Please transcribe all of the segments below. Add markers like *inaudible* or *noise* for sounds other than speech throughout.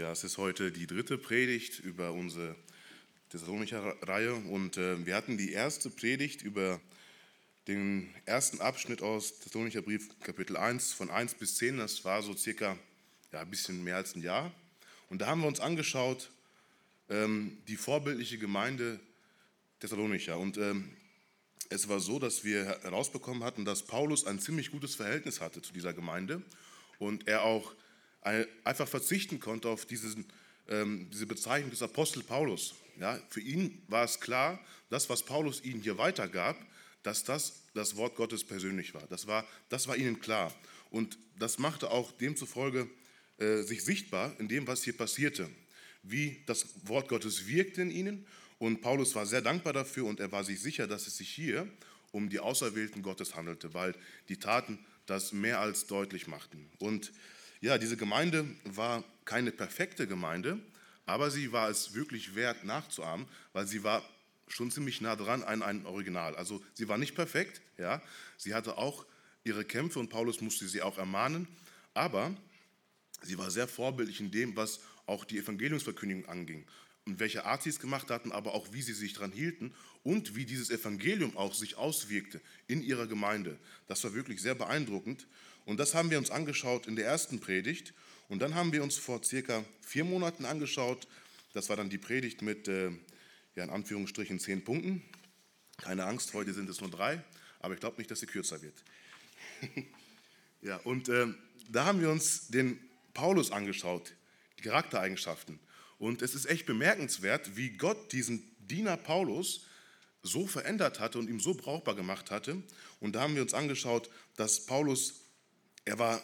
Ja, es ist heute die dritte Predigt über unsere Thessalonicher Reihe und äh, wir hatten die erste Predigt über den ersten Abschnitt aus Thessalonicher Brief, Kapitel 1, von 1 bis 10. Das war so circa ja, ein bisschen mehr als ein Jahr. Und da haben wir uns angeschaut, ähm, die vorbildliche Gemeinde Thessalonicher. Und ähm, es war so, dass wir herausbekommen hatten, dass Paulus ein ziemlich gutes Verhältnis hatte zu dieser Gemeinde und er auch einfach verzichten konnte auf diesen, ähm, diese Bezeichnung des Apostel Paulus. Ja, für ihn war es klar, das, was Paulus ihnen hier weitergab, dass das das Wort Gottes persönlich war. Das war, das war ihnen klar. Und das machte auch demzufolge äh, sich sichtbar in dem, was hier passierte, wie das Wort Gottes wirkte in ihnen. Und Paulus war sehr dankbar dafür und er war sich sicher, dass es sich hier um die Auserwählten Gottes handelte, weil die Taten das mehr als deutlich machten. Und ja, diese Gemeinde war keine perfekte Gemeinde, aber sie war es wirklich wert nachzuahmen, weil sie war schon ziemlich nah dran an ein Original. Also sie war nicht perfekt, ja, sie hatte auch ihre Kämpfe und Paulus musste sie auch ermahnen, aber sie war sehr vorbildlich in dem, was auch die Evangeliumsverkündigung anging und welche Art sie es gemacht hatten, aber auch wie sie sich daran hielten und wie dieses Evangelium auch sich auswirkte in ihrer Gemeinde. Das war wirklich sehr beeindruckend und das haben wir uns angeschaut in der ersten Predigt. Und dann haben wir uns vor circa vier Monaten angeschaut, das war dann die Predigt mit, äh, ja, in Anführungsstrichen, zehn Punkten. Keine Angst, heute sind es nur drei, aber ich glaube nicht, dass sie kürzer wird. *laughs* ja, und äh, da haben wir uns den Paulus angeschaut, die Charaktereigenschaften. Und es ist echt bemerkenswert, wie Gott diesen Diener Paulus so verändert hatte und ihm so brauchbar gemacht hatte. Und da haben wir uns angeschaut, dass Paulus er war,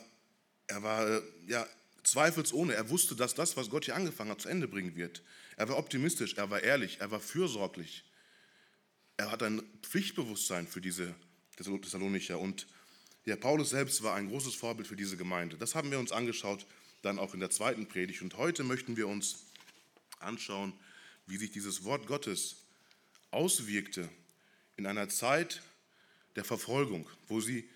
er war äh, ja, zweifelsohne, er wusste, dass das, was Gott hier angefangen hat, zu Ende bringen wird. Er war optimistisch, er war ehrlich, er war fürsorglich. Er hat ein Pflichtbewusstsein für diese Thessalonicher. Und ja, Paulus selbst war ein großes Vorbild für diese Gemeinde. Das haben wir uns angeschaut, dann auch in der zweiten Predigt. Und heute möchten wir uns anschauen, wie sich dieses Wort Gottes auswirkte in einer Zeit der Verfolgung, wo sie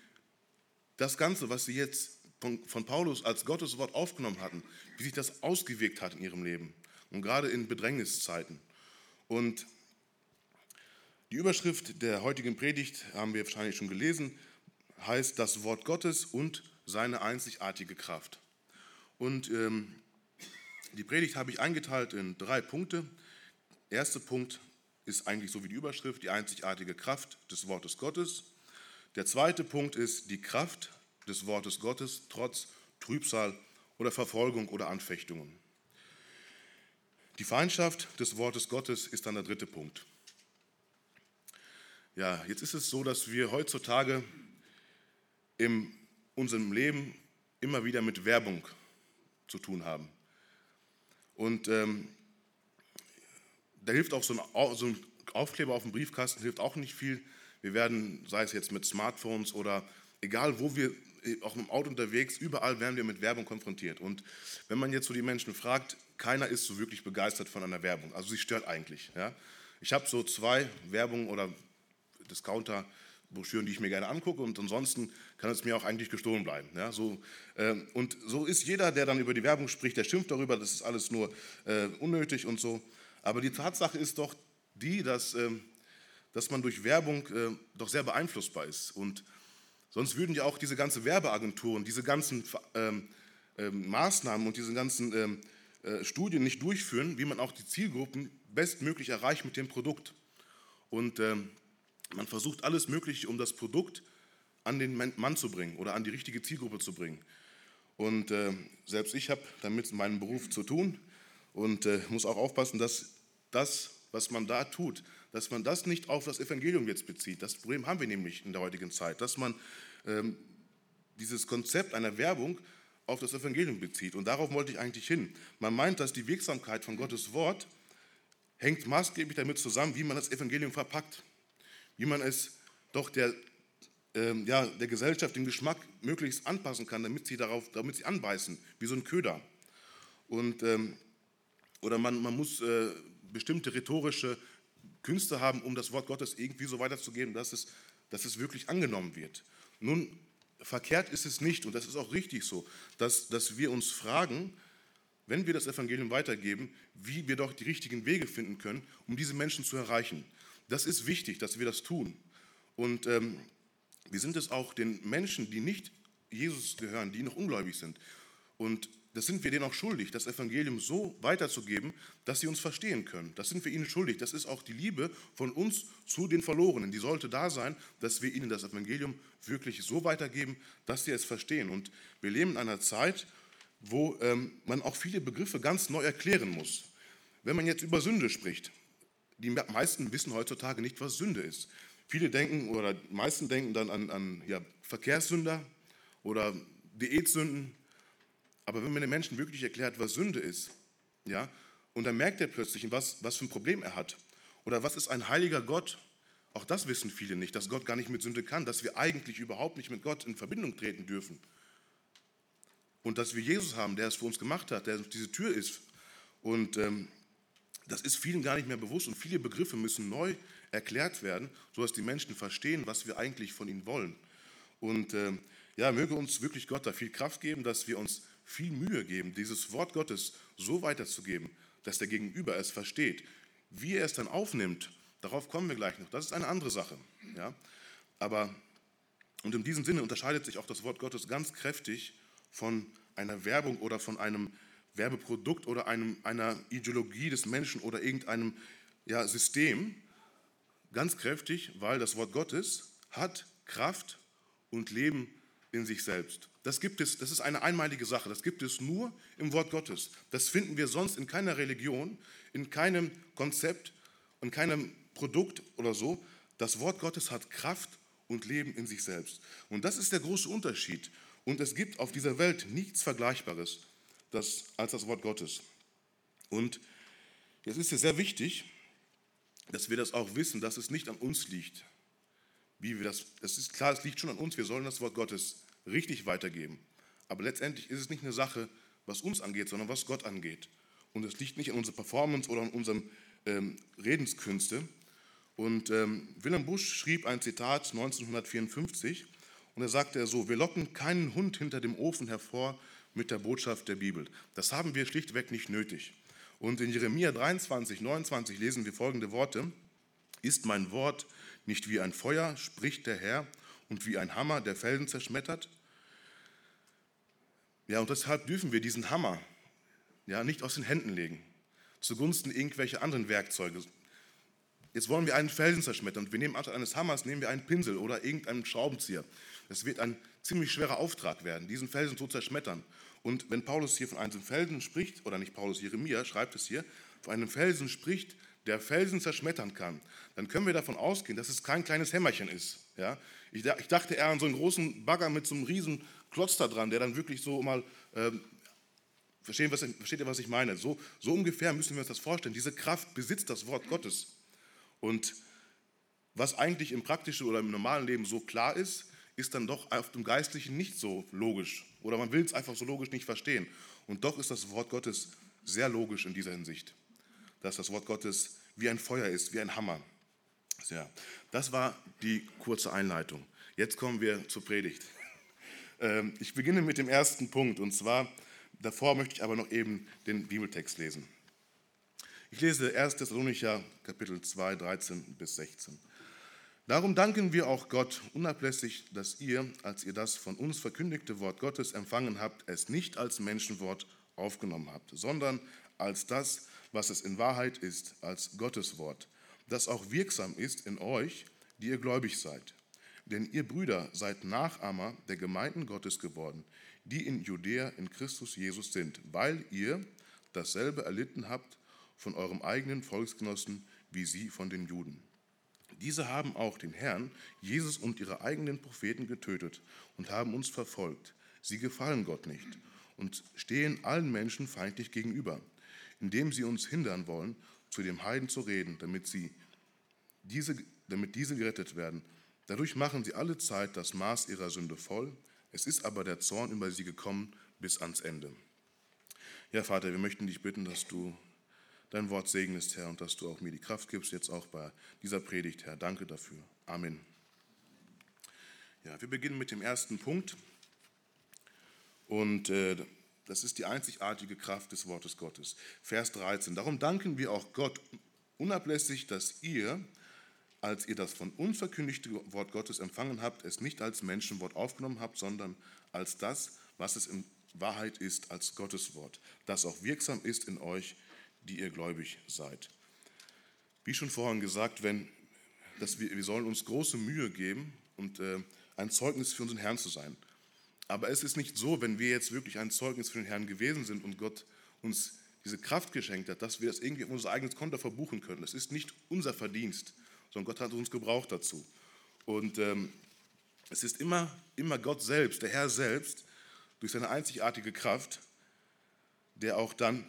das Ganze, was sie jetzt von Paulus als Gottes Wort aufgenommen hatten, wie sich das ausgewirkt hat in ihrem Leben und gerade in Bedrängniszeiten. Und die Überschrift der heutigen Predigt haben wir wahrscheinlich schon gelesen, heißt das Wort Gottes und seine einzigartige Kraft. Und ähm, die Predigt habe ich eingeteilt in drei Punkte. Der erste Punkt ist eigentlich so wie die Überschrift, die einzigartige Kraft des Wortes Gottes. Der zweite Punkt ist die Kraft des Wortes Gottes trotz Trübsal oder Verfolgung oder Anfechtungen. Die Feindschaft des Wortes Gottes ist dann der dritte Punkt. Ja, jetzt ist es so, dass wir heutzutage in unserem Leben immer wieder mit Werbung zu tun haben. Und ähm, da hilft auch so ein, so ein Aufkleber auf dem Briefkasten, hilft auch nicht viel, wir werden, sei es jetzt mit Smartphones oder egal wo wir äh, auch im Auto unterwegs, überall werden wir mit Werbung konfrontiert. Und wenn man jetzt so die Menschen fragt, keiner ist so wirklich begeistert von einer Werbung. Also sie stört eigentlich. Ja. Ich habe so zwei Werbungen oder Discounter. Broschüren, die ich mir gerne angucke und ansonsten kann es mir auch eigentlich gestohlen bleiben. Ja, so, äh, und so ist jeder, der dann über die Werbung spricht, der schimpft darüber, das ist alles nur äh, unnötig und so. Aber die Tatsache ist doch die, dass ähm, dass man durch Werbung äh, doch sehr beeinflussbar ist. Und sonst würden ja auch diese ganzen Werbeagenturen, diese ganzen ähm, ähm, Maßnahmen und diese ganzen ähm, äh, Studien nicht durchführen, wie man auch die Zielgruppen bestmöglich erreicht mit dem Produkt. Und ähm, man versucht alles Mögliche, um das Produkt an den Mann zu bringen oder an die richtige Zielgruppe zu bringen. Und äh, selbst ich habe damit meinen Beruf zu tun und äh, muss auch aufpassen, dass das, was man da tut, dass man das nicht auf das Evangelium jetzt bezieht. Das Problem haben wir nämlich in der heutigen Zeit, dass man ähm, dieses Konzept einer Werbung auf das Evangelium bezieht. Und darauf wollte ich eigentlich hin. Man meint, dass die Wirksamkeit von Gottes Wort hängt maßgeblich damit zusammen, wie man das Evangelium verpackt, wie man es doch der, ähm, ja, der Gesellschaft, dem Geschmack möglichst anpassen kann, damit sie, darauf, damit sie anbeißen, wie so ein Köder. Und, ähm, oder man, man muss äh, bestimmte rhetorische Künste haben, um das Wort Gottes irgendwie so weiterzugeben, dass es, dass es wirklich angenommen wird. Nun, verkehrt ist es nicht, und das ist auch richtig so, dass, dass wir uns fragen, wenn wir das Evangelium weitergeben, wie wir doch die richtigen Wege finden können, um diese Menschen zu erreichen. Das ist wichtig, dass wir das tun. Und ähm, wir sind es auch den Menschen, die nicht Jesus gehören, die noch ungläubig sind. Und das sind wir denen auch schuldig, das Evangelium so weiterzugeben, dass sie uns verstehen können. Das sind wir ihnen schuldig. Das ist auch die Liebe von uns zu den Verlorenen. Die sollte da sein, dass wir ihnen das Evangelium wirklich so weitergeben, dass sie es verstehen. Und wir leben in einer Zeit, wo ähm, man auch viele Begriffe ganz neu erklären muss. Wenn man jetzt über Sünde spricht, die meisten wissen heutzutage nicht, was Sünde ist. Viele denken oder die meisten denken dann an, an ja, Verkehrssünder oder Diätsünden aber wenn man den Menschen wirklich erklärt, was Sünde ist, ja, und dann merkt er plötzlich, was, was für ein Problem er hat. Oder was ist ein heiliger Gott? Auch das wissen viele nicht, dass Gott gar nicht mit Sünde kann, dass wir eigentlich überhaupt nicht mit Gott in Verbindung treten dürfen. Und dass wir Jesus haben, der es für uns gemacht hat, der diese Tür ist. Und ähm, das ist vielen gar nicht mehr bewusst und viele Begriffe müssen neu erklärt werden, sodass die Menschen verstehen, was wir eigentlich von ihnen wollen. Und ähm, ja, möge uns wirklich Gott da viel Kraft geben, dass wir uns viel Mühe geben, dieses Wort Gottes so weiterzugeben, dass der Gegenüber es versteht. Wie er es dann aufnimmt, darauf kommen wir gleich noch. Das ist eine andere Sache. Ja? Aber, und in diesem Sinne unterscheidet sich auch das Wort Gottes ganz kräftig von einer Werbung oder von einem Werbeprodukt oder einem, einer Ideologie des Menschen oder irgendeinem ja, System. Ganz kräftig, weil das Wort Gottes hat Kraft und Leben in sich selbst. Das gibt es, das ist eine einmalige Sache. Das gibt es nur im Wort Gottes. Das finden wir sonst in keiner Religion, in keinem Konzept, in keinem Produkt oder so. Das Wort Gottes hat Kraft und Leben in sich selbst. Und das ist der große Unterschied. Und es gibt auf dieser Welt nichts Vergleichbares das, als das Wort Gottes. Und jetzt ist es sehr wichtig, dass wir das auch wissen, dass es nicht an uns liegt, wie wir das, es ist klar, es liegt schon an uns, wir sollen das Wort Gottes richtig weitergeben. Aber letztendlich ist es nicht eine Sache, was uns angeht, sondern was Gott angeht. Und es liegt nicht an unserer Performance oder an unseren ähm, Redenskünste. Und ähm, Willem Busch schrieb ein Zitat 1954 und er sagte so, wir locken keinen Hund hinter dem Ofen hervor mit der Botschaft der Bibel. Das haben wir schlichtweg nicht nötig. Und in Jeremia 23, 29 lesen wir folgende Worte. Ist mein Wort nicht wie ein Feuer, spricht der Herr, und wie ein Hammer, der Felsen zerschmettert. Ja, und deshalb dürfen wir diesen Hammer ja, nicht aus den Händen legen, zugunsten irgendwelcher anderen Werkzeuge. Jetzt wollen wir einen Felsen zerschmettern und wir nehmen anstatt eines Hammers nehmen wir einen Pinsel oder irgendeinen Schraubenzieher. Das wird ein ziemlich schwerer Auftrag werden, diesen Felsen zu zerschmettern. Und wenn Paulus hier von einem Felsen spricht, oder nicht Paulus, Jeremia schreibt es hier, von einem Felsen spricht, der Felsen zerschmettern kann, dann können wir davon ausgehen, dass es kein kleines Hämmerchen ist. Ja? Ich, ich dachte eher an so einen großen Bagger mit so einem riesen Klotz da dran, der dann wirklich so mal, ähm, verstehen, was, versteht ihr, was ich meine? So, so ungefähr müssen wir uns das vorstellen. Diese Kraft besitzt das Wort Gottes. Und was eigentlich im praktischen oder im normalen Leben so klar ist, ist dann doch auf dem Geistlichen nicht so logisch. Oder man will es einfach so logisch nicht verstehen. Und doch ist das Wort Gottes sehr logisch in dieser Hinsicht. Dass das Wort Gottes wie ein Feuer ist, wie ein Hammer. Ja, das war die kurze Einleitung. Jetzt kommen wir zur Predigt. *laughs* Ähm, ich beginne mit dem ersten Punkt und zwar, davor möchte ich aber noch eben den Bibeltext lesen. Ich lese 1. Thessalonicher Kapitel 2, 13 bis 16. Darum danken wir auch Gott unablässig, dass ihr, als ihr das von uns verkündigte Wort Gottes empfangen habt, es nicht als Menschenwort aufgenommen habt, sondern als das, was es in Wahrheit ist, als Gottes Wort das auch wirksam ist in euch, die ihr gläubig seid. Denn ihr Brüder seid Nachahmer der Gemeinden Gottes geworden, die in Judäa in Christus Jesus sind, weil ihr dasselbe erlitten habt von eurem eigenen Volksgenossen wie sie von den Juden. Diese haben auch den Herrn, Jesus und ihre eigenen Propheten getötet und haben uns verfolgt. Sie gefallen Gott nicht und stehen allen Menschen feindlich gegenüber, indem sie uns hindern wollen, zu dem Heiden zu reden, damit, sie diese, damit diese gerettet werden. Dadurch machen sie alle Zeit das Maß ihrer Sünde voll. Es ist aber der Zorn über sie gekommen bis ans Ende. Ja, Vater, wir möchten dich bitten, dass du dein Wort segnest, Herr, und dass du auch mir die Kraft gibst, jetzt auch bei dieser Predigt, Herr. Danke dafür. Amen. Ja, wir beginnen mit dem ersten Punkt. Und äh, Das ist die einzigartige Kraft des Wortes Gottes. Vers 13. Darum danken wir auch Gott unablässig, dass ihr, als ihr das von uns verkündigte Wort Gottes empfangen habt, es nicht als Menschenwort aufgenommen habt, sondern als das, was es in Wahrheit ist, als Gottes Wort, das auch wirksam ist in euch, die ihr gläubig seid. Wie schon vorhin gesagt, wenn, dass wir, wir sollen uns große Mühe geben und äh, ein Zeugnis für unseren Herrn zu sein. Aber es ist nicht so, wenn wir jetzt wirklich ein Zeugnis für den Herrn gewesen sind und Gott uns diese Kraft geschenkt hat, dass wir das irgendwie auf unser eigenes Konto verbuchen können. Es ist nicht unser Verdienst, sondern Gott hat uns gebraucht dazu. Und ähm, es ist immer, immer Gott selbst, der Herr selbst, durch seine einzigartige Kraft, der auch dann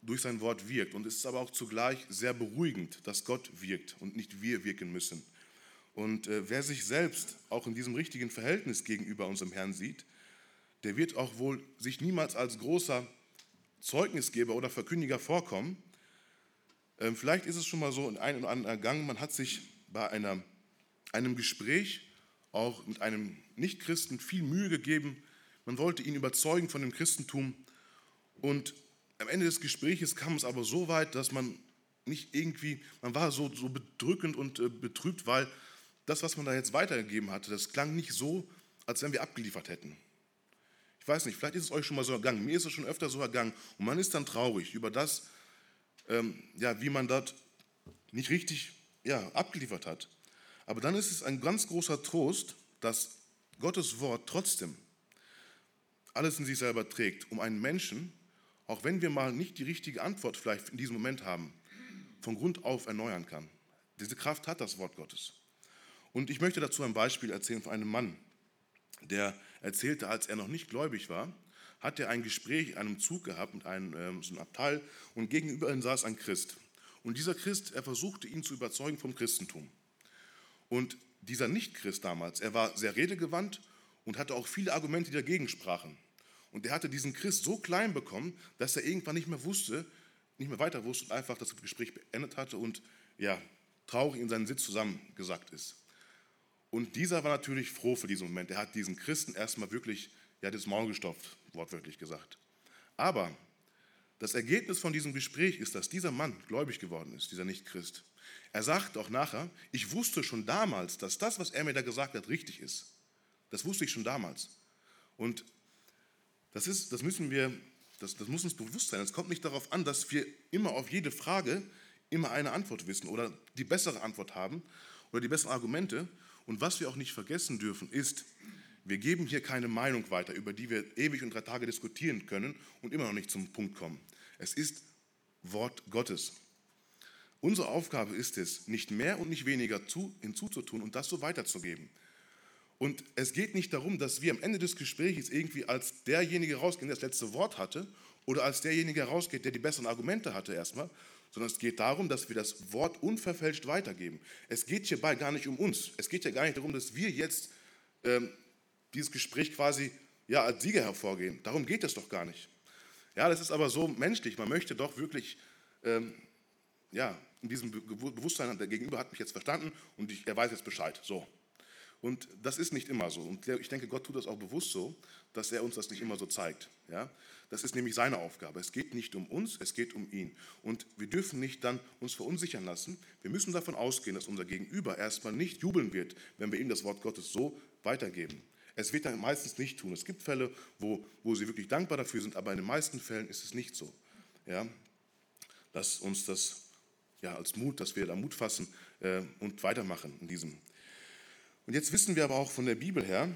durch sein Wort wirkt. Und es ist aber auch zugleich sehr beruhigend, dass Gott wirkt und nicht wir wirken müssen. Und äh, wer sich selbst auch in diesem richtigen Verhältnis gegenüber unserem Herrn sieht, der wird auch wohl sich niemals als großer Zeugnisgeber oder Verkündiger vorkommen. Ähm, vielleicht ist es schon mal so in einem oder anderen Gang, man hat sich bei einer, einem Gespräch auch mit einem Nichtchristen viel Mühe gegeben. Man wollte ihn überzeugen von dem Christentum. Und am Ende des Gespräches kam es aber so weit, dass man nicht irgendwie, man war so, so bedrückend und äh, betrübt, weil das, was man da jetzt weitergegeben hatte, das klang nicht so, als wenn wir abgeliefert hätten. Ich weiß nicht, vielleicht ist es euch schon mal so ergangen. Mir ist es schon öfter so ergangen. Und man ist dann traurig über das, ähm, ja, wie man dort nicht richtig ja, abgeliefert hat. Aber dann ist es ein ganz großer Trost, dass Gottes Wort trotzdem alles in sich selber trägt, um einen Menschen, auch wenn wir mal nicht die richtige Antwort vielleicht in diesem Moment haben, von Grund auf erneuern kann. Diese Kraft hat das Wort Gottes. Und ich möchte dazu ein Beispiel erzählen von einem Mann, der erzählte, als er noch nicht gläubig war, hat er ein Gespräch in einem Zug gehabt mit einem, ähm, so einem Abteil und gegenüber ihm saß ein Christ. Und dieser Christ, er versuchte ihn zu überzeugen vom Christentum. Und dieser Nicht-Christ damals, er war sehr redegewandt und hatte auch viele Argumente, die dagegen sprachen. Und er hatte diesen Christ so klein bekommen, dass er irgendwann nicht mehr wusste, nicht mehr weiter wusste und einfach das Gespräch beendet hatte und ja, traurig in seinen Sitz zusammengesackt ist. Und dieser war natürlich froh für diesen Moment. Er hat diesen Christen erstmal wirklich ja, das Maul gestopft, wortwörtlich gesagt. Aber das Ergebnis von diesem Gespräch ist, dass dieser Mann gläubig geworden ist, dieser Nicht-Christ. Er sagt auch nachher, ich wusste schon damals, dass das, was er mir da gesagt hat, richtig ist. Das wusste ich schon damals. Und das, ist, das müssen wir, das, das muss uns bewusst sein. Es kommt nicht darauf an, dass wir immer auf jede Frage immer eine Antwort wissen oder die bessere Antwort haben oder die besseren Argumente, und was wir auch nicht vergessen dürfen, ist, wir geben hier keine Meinung weiter, über die wir ewig und drei Tage diskutieren können und immer noch nicht zum Punkt kommen. Es ist Wort Gottes. Unsere Aufgabe ist es, nicht mehr und nicht weniger zu, hinzuzutun und das so weiterzugeben. Und es geht nicht darum, dass wir am Ende des Gesprächs irgendwie als derjenige rausgehen, der das letzte Wort hatte, oder als derjenige rausgeht, der die besseren Argumente hatte erstmal, sondern es geht darum, dass wir das Wort unverfälscht weitergeben. Es geht hierbei gar nicht um uns. Es geht ja gar nicht darum, dass wir jetzt ähm, dieses Gespräch quasi ja, als Sieger hervorgehen. Darum geht es doch gar nicht. Ja, das ist aber so menschlich. Man möchte doch wirklich, ähm, ja, in diesem Bewusstsein, der Gegenüber hat mich jetzt verstanden und ich, er weiß jetzt Bescheid. So. Und das ist nicht immer so. Und ich denke, Gott tut das auch bewusst so, dass er uns das nicht immer so zeigt. Ja? Das ist nämlich seine Aufgabe. Es geht nicht um uns, es geht um ihn. Und wir dürfen nicht dann uns verunsichern lassen. Wir müssen davon ausgehen, dass unser Gegenüber erstmal nicht jubeln wird, wenn wir ihm das Wort Gottes so weitergeben. Es wird er meistens nicht tun. Es gibt Fälle, wo, wo sie wirklich dankbar dafür sind, aber in den meisten Fällen ist es nicht so. Ja? Lass uns das ja, als Mut, dass wir da Mut fassen äh, und weitermachen in diesem und jetzt wissen wir aber auch von der Bibel her,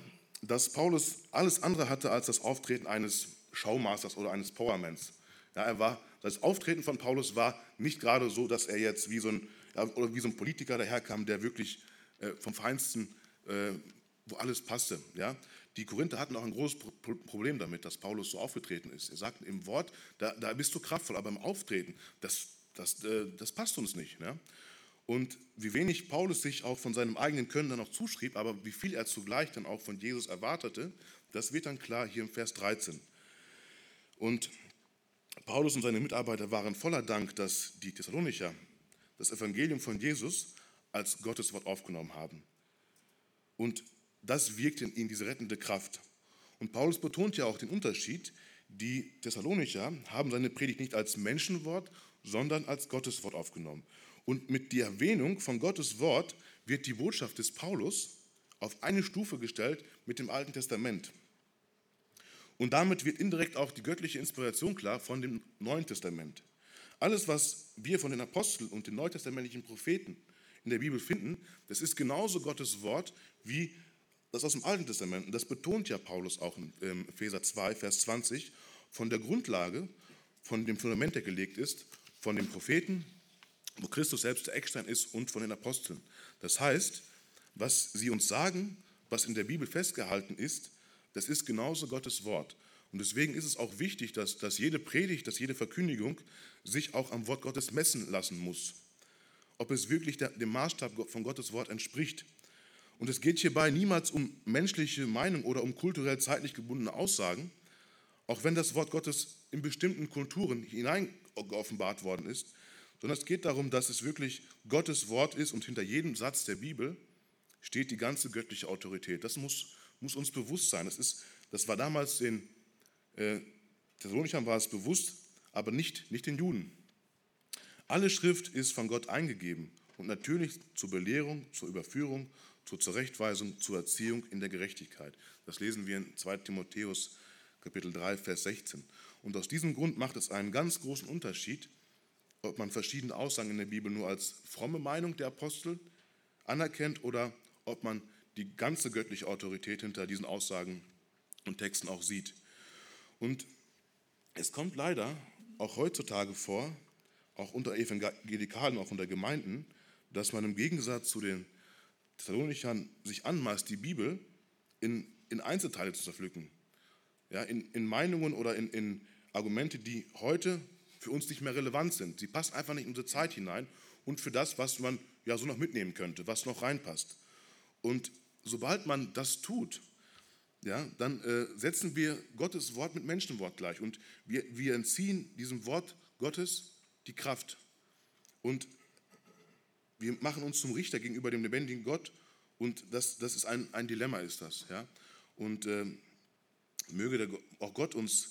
dass Paulus alles andere hatte als das Auftreten eines Schaumasters oder eines Powermans. Ja, er war, das Auftreten von Paulus war nicht gerade so, dass er jetzt wie so ein, ja, oder wie so ein Politiker daherkam, der wirklich äh, vom Feinsten, äh, wo alles passte. Ja? Die Korinther hatten auch ein großes Problem damit, dass Paulus so aufgetreten ist. Er sagten im Wort, da, da bist du kraftvoll, aber im Auftreten, das, das, äh, das passt uns nicht. Ja? Und wie wenig Paulus sich auch von seinem eigenen Können dann auch zuschrieb, aber wie viel er zugleich dann auch von Jesus erwartete, das wird dann klar hier im Vers 13. Und Paulus und seine Mitarbeiter waren voller Dank, dass die Thessalonicher das Evangelium von Jesus als Gottes Wort aufgenommen haben. Und das wirkt in ihnen diese rettende Kraft. Und Paulus betont ja auch den Unterschied. die Thessalonicher haben seine Predigt nicht als Menschenwort, sondern als Gotteswort aufgenommen. Und mit der Erwähnung von Gottes Wort wird die Botschaft des Paulus auf eine Stufe gestellt mit dem Alten Testament. Und damit wird indirekt auch die göttliche Inspiration klar von dem Neuen Testament. Alles, was wir von den Aposteln und den neutestamentlichen Propheten in der Bibel finden, das ist genauso Gottes Wort wie das aus dem Alten Testament. Und das betont ja Paulus auch in ähm, Epheser 2, Vers 20, von der Grundlage, von dem Fundament, der gelegt ist, von den Propheten, wo Christus selbst der Eckstein ist und von den Aposteln. Das heißt, was sie uns sagen, was in der Bibel festgehalten ist, das ist genauso Gottes Wort. Und deswegen ist es auch wichtig, dass, dass jede Predigt, dass jede Verkündigung sich auch am Wort Gottes messen lassen muss. Ob es wirklich der, dem Maßstab von Gottes Wort entspricht. Und es geht hierbei niemals um menschliche Meinung oder um kulturell zeitlich gebundene Aussagen, auch wenn das Wort Gottes in bestimmten Kulturen hinein geoffenbart worden ist, sondern es geht darum, dass es wirklich Gottes Wort ist und hinter jedem Satz der Bibel steht die ganze göttliche Autorität. Das muss, muss uns bewusst sein. Das, ist, das war damals den äh, Thessalonichern war es bewusst, aber nicht, nicht den Juden. Alle Schrift ist von Gott eingegeben und natürlich zur Belehrung, zur Überführung, zur Zurechtweisung, zur Erziehung in der Gerechtigkeit. Das lesen wir in 2 Timotheus Kapitel 3, Vers 16. Und aus diesem Grund macht es einen ganz großen Unterschied, ob man verschiedene Aussagen in der Bibel nur als fromme Meinung der Apostel anerkennt oder ob man die ganze göttliche Autorität hinter diesen Aussagen und Texten auch sieht. Und es kommt leider auch heutzutage vor, auch unter Evangelikalen, auch unter Gemeinden, dass man im Gegensatz zu den Thessalonichern sich anmaßt, die Bibel in, in Einzelteile zu zerpflücken. Ja, in, in Meinungen oder in, in Argumente, die heute für uns nicht mehr relevant sind. Sie passen einfach nicht in unsere Zeit hinein und für das, was man ja so noch mitnehmen könnte, was noch reinpasst. Und sobald man das tut, ja, dann äh, setzen wir Gottes Wort mit Menschenwort gleich und wir, wir entziehen diesem Wort Gottes die Kraft. Und wir machen uns zum Richter gegenüber dem lebendigen Gott und das, das ist ein, ein Dilemma, ist das. Ja? Und äh, möge der, auch Gott uns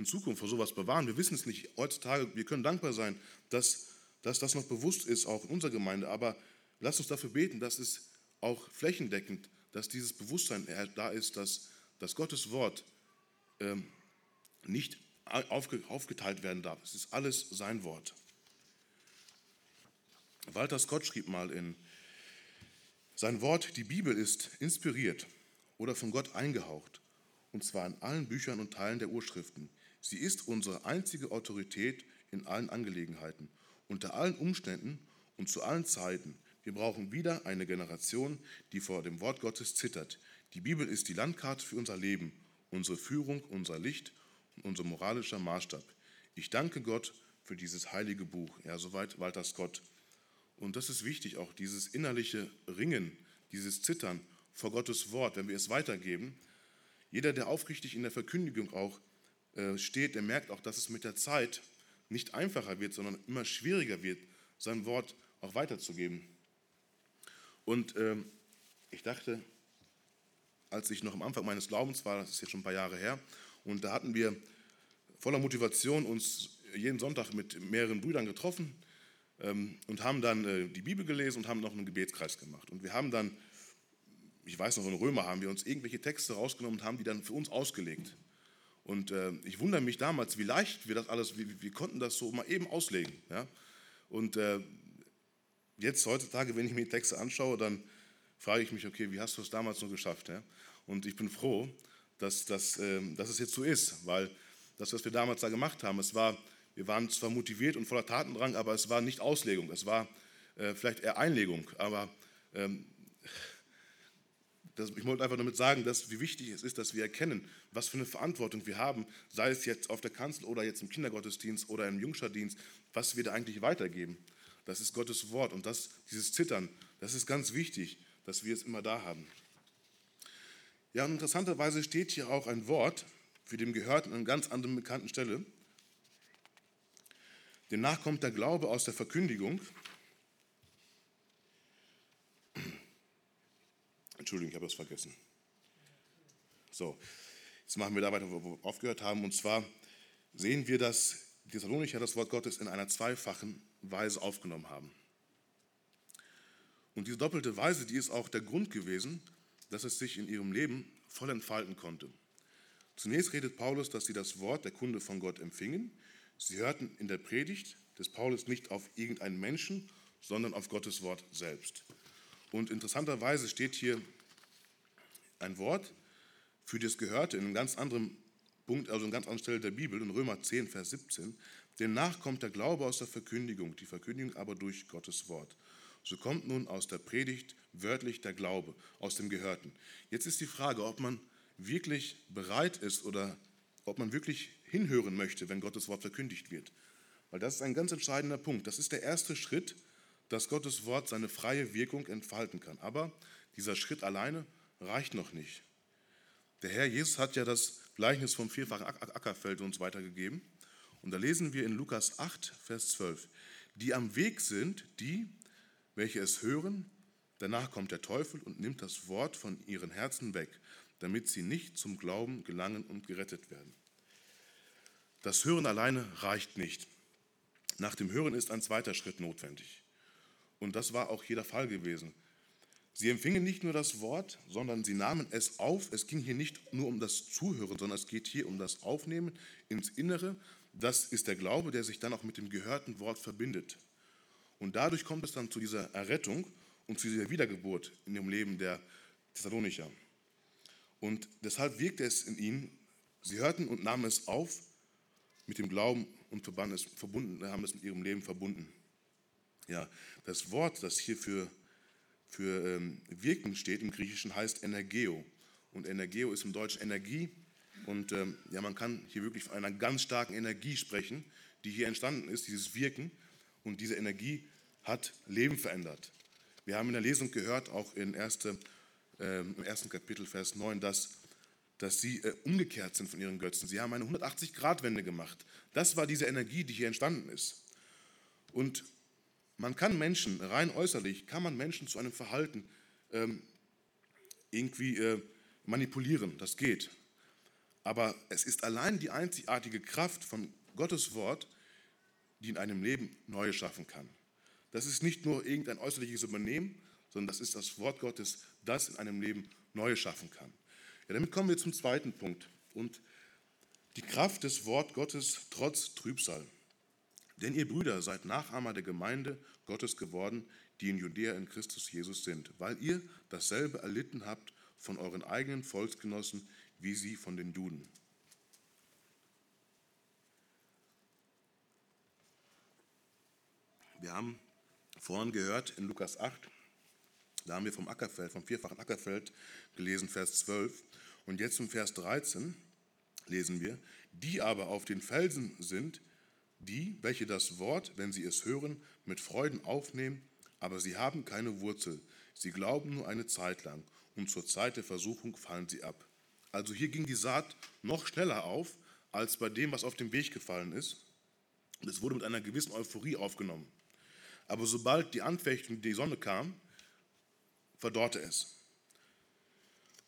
in Zukunft vor sowas bewahren. Wir wissen es nicht. Heutzutage, wir können dankbar sein, dass, dass das noch bewusst ist, auch in unserer Gemeinde. Aber lasst uns dafür beten, dass es auch flächendeckend dass dieses Bewusstsein da ist, dass, dass Gottes Wort ähm, nicht aufge, aufgeteilt werden darf. Es ist alles sein Wort. Walter Scott schrieb mal in sein Wort, die Bibel ist inspiriert oder von Gott eingehaucht, und zwar in allen Büchern und Teilen der Urschriften. Sie ist unsere einzige Autorität in allen Angelegenheiten, unter allen Umständen und zu allen Zeiten. Wir brauchen wieder eine Generation, die vor dem Wort Gottes zittert. Die Bibel ist die Landkarte für unser Leben, unsere Führung, unser Licht und unser moralischer Maßstab. Ich danke Gott für dieses heilige Buch. Ja, soweit Walter Scott. Und das ist wichtig, auch dieses innerliche Ringen, dieses Zittern vor Gottes Wort, wenn wir es weitergeben. Jeder, der aufrichtig in der Verkündigung auch steht, der merkt auch, dass es mit der Zeit nicht einfacher wird, sondern immer schwieriger wird, sein Wort auch weiterzugeben. Und ähm, ich dachte, als ich noch am Anfang meines Glaubens war, das ist jetzt schon ein paar Jahre her, und da hatten wir voller Motivation uns jeden Sonntag mit mehreren Brüdern getroffen ähm, und haben dann äh, die Bibel gelesen und haben noch einen Gebetskreis gemacht. Und wir haben dann, ich weiß noch, in Römer haben wir uns irgendwelche Texte rausgenommen und haben die dann für uns ausgelegt. Und äh, ich wundere mich damals, wie leicht wir das alles, wir, wir konnten das so mal eben auslegen. Ja? Und äh, jetzt heutzutage, wenn ich mir die Texte anschaue, dann frage ich mich, okay, wie hast du es damals nur geschafft? Ja? Und ich bin froh, dass, dass, äh, dass es jetzt so ist, weil das, was wir damals da gemacht haben, es war, wir waren zwar motiviert und voller Tatendrang, aber es war nicht Auslegung, es war äh, vielleicht eher Einlegung, aber ähm, das, ich wollte einfach damit sagen, dass, wie wichtig es ist, dass wir erkennen, was für eine Verantwortung wir haben, sei es jetzt auf der Kanzel oder jetzt im Kindergottesdienst oder im Jungscherdienst, was wir da eigentlich weitergeben. Das ist Gottes Wort und das, dieses Zittern, das ist ganz wichtig, dass wir es immer da haben. Ja, und interessanterweise steht hier auch ein Wort für den Gehörten an einer ganz anderen bekannten Stelle. Demnach kommt der Glaube aus der Verkündigung. Entschuldigung, ich habe es vergessen. So, Jetzt machen wir da weiter, wo wir aufgehört haben. Und zwar sehen wir, dass die Thessalonicher das Wort Gottes in einer zweifachen Weise aufgenommen haben. Und diese doppelte Weise, die ist auch der Grund gewesen, dass es sich in ihrem Leben voll entfalten konnte. Zunächst redet Paulus, dass sie das Wort der Kunde von Gott empfingen. Sie hörten in der Predigt des Paulus nicht auf irgendeinen Menschen, sondern auf Gottes Wort selbst. Und interessanterweise steht hier ein Wort für das Gehörte in einem ganz anderen Punkt, also in ganz anderen Stelle der Bibel, in Römer 10, Vers 17. Demnach kommt der Glaube aus der Verkündigung, die Verkündigung aber durch Gottes Wort. So kommt nun aus der Predigt wörtlich der Glaube, aus dem Gehörten. Jetzt ist die Frage, ob man wirklich bereit ist oder ob man wirklich hinhören möchte, wenn Gottes Wort verkündigt wird. Weil das ist ein ganz entscheidender Punkt. Das ist der erste Schritt, dass Gottes Wort seine freie Wirkung entfalten kann. Aber dieser Schritt alleine reicht noch nicht. Der Herr Jesus hat ja das Gleichnis vom vierfachen Ackerfeld uns weitergegeben. Und da lesen wir in Lukas 8, Vers 12, die am Weg sind, die, welche es hören, danach kommt der Teufel und nimmt das Wort von ihren Herzen weg, damit sie nicht zum Glauben gelangen und gerettet werden. Das Hören alleine reicht nicht. Nach dem Hören ist ein zweiter Schritt notwendig. Und das war auch hier der Fall gewesen. Sie empfingen nicht nur das Wort, sondern sie nahmen es auf. Es ging hier nicht nur um das Zuhören, sondern es geht hier um das Aufnehmen ins Innere. Das ist der Glaube, der sich dann auch mit dem gehörten Wort verbindet. Und dadurch kommt es dann zu dieser Errettung und zu dieser Wiedergeburt in dem Leben der Thessalonicher. Und deshalb wirkte es in ihnen, sie hörten und nahmen es auf mit dem Glauben und verbunden, haben es mit ihrem Leben verbunden. Ja, das Wort, das hier für, für ähm, wirken steht im Griechischen, heißt Energeo. Und Energeo ist im Deutschen Energie. Und ähm, ja, man kann hier wirklich von einer ganz starken Energie sprechen, die hier entstanden ist, dieses Wirken. Und diese Energie hat Leben verändert. Wir haben in der Lesung gehört, auch in erste, äh, im ersten Kapitel, Vers 9, dass dass sie äh, umgekehrt sind von ihren Götzen. Sie haben eine 180-Grad-Wende gemacht. Das war diese Energie, die hier entstanden ist. Und man kann Menschen, rein äußerlich, kann man Menschen zu einem Verhalten ähm, irgendwie äh, manipulieren. Das geht. Aber es ist allein die einzigartige Kraft von Gottes Wort, die in einem Leben Neues schaffen kann. Das ist nicht nur irgendein äußerliches Übernehmen, sondern das ist das Wort Gottes, das in einem Leben Neues schaffen kann. Ja, damit kommen wir zum zweiten Punkt. Und die Kraft des Wort Gottes trotz Trübsal. Denn ihr Brüder seid Nachahmer der Gemeinde Gottes geworden, die in Judäa in Christus Jesus sind, weil ihr dasselbe erlitten habt von euren eigenen Volksgenossen wie sie von den Juden. Wir haben vorhin gehört in Lukas 8, da haben wir vom Ackerfeld, vom vierfachen Ackerfeld gelesen, Vers 12. Und jetzt im Vers 13 lesen wir, die aber auf den Felsen sind, die, welche das Wort, wenn sie es hören, mit Freuden aufnehmen, aber sie haben keine Wurzel. Sie glauben nur eine Zeit lang und zur Zeit der Versuchung fallen sie ab. Also hier ging die Saat noch schneller auf als bei dem, was auf dem Weg gefallen ist. Es wurde mit einer gewissen Euphorie aufgenommen. Aber sobald die Anfechtung, die Sonne kam, verdorrte es.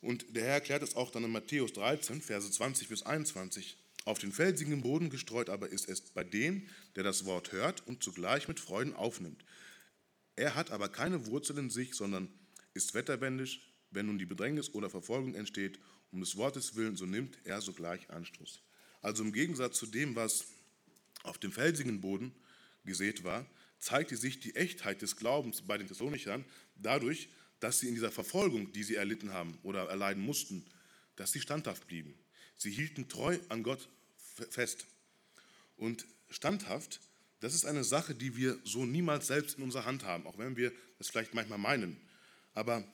Und der Herr erklärt es auch dann in Matthäus 13, Verse 20 bis 21. Auf den felsigen Boden gestreut aber ist es bei dem, der das Wort hört und zugleich mit Freuden aufnimmt. Er hat aber keine Wurzel in sich, sondern ist wetterbändisch. Wenn nun die Bedrängnis oder Verfolgung entsteht, um des Wortes willen, so nimmt er sogleich Anstoß. Also im Gegensatz zu dem, was auf dem felsigen Boden gesät war, zeigte sich die Echtheit des Glaubens bei den Thessalonichern dadurch, dass sie in dieser Verfolgung, die sie erlitten haben oder erleiden mussten, dass sie standhaft blieben. Sie hielten treu an Gott fest. Und standhaft, das ist eine Sache, die wir so niemals selbst in unserer Hand haben, auch wenn wir das vielleicht manchmal meinen. Aber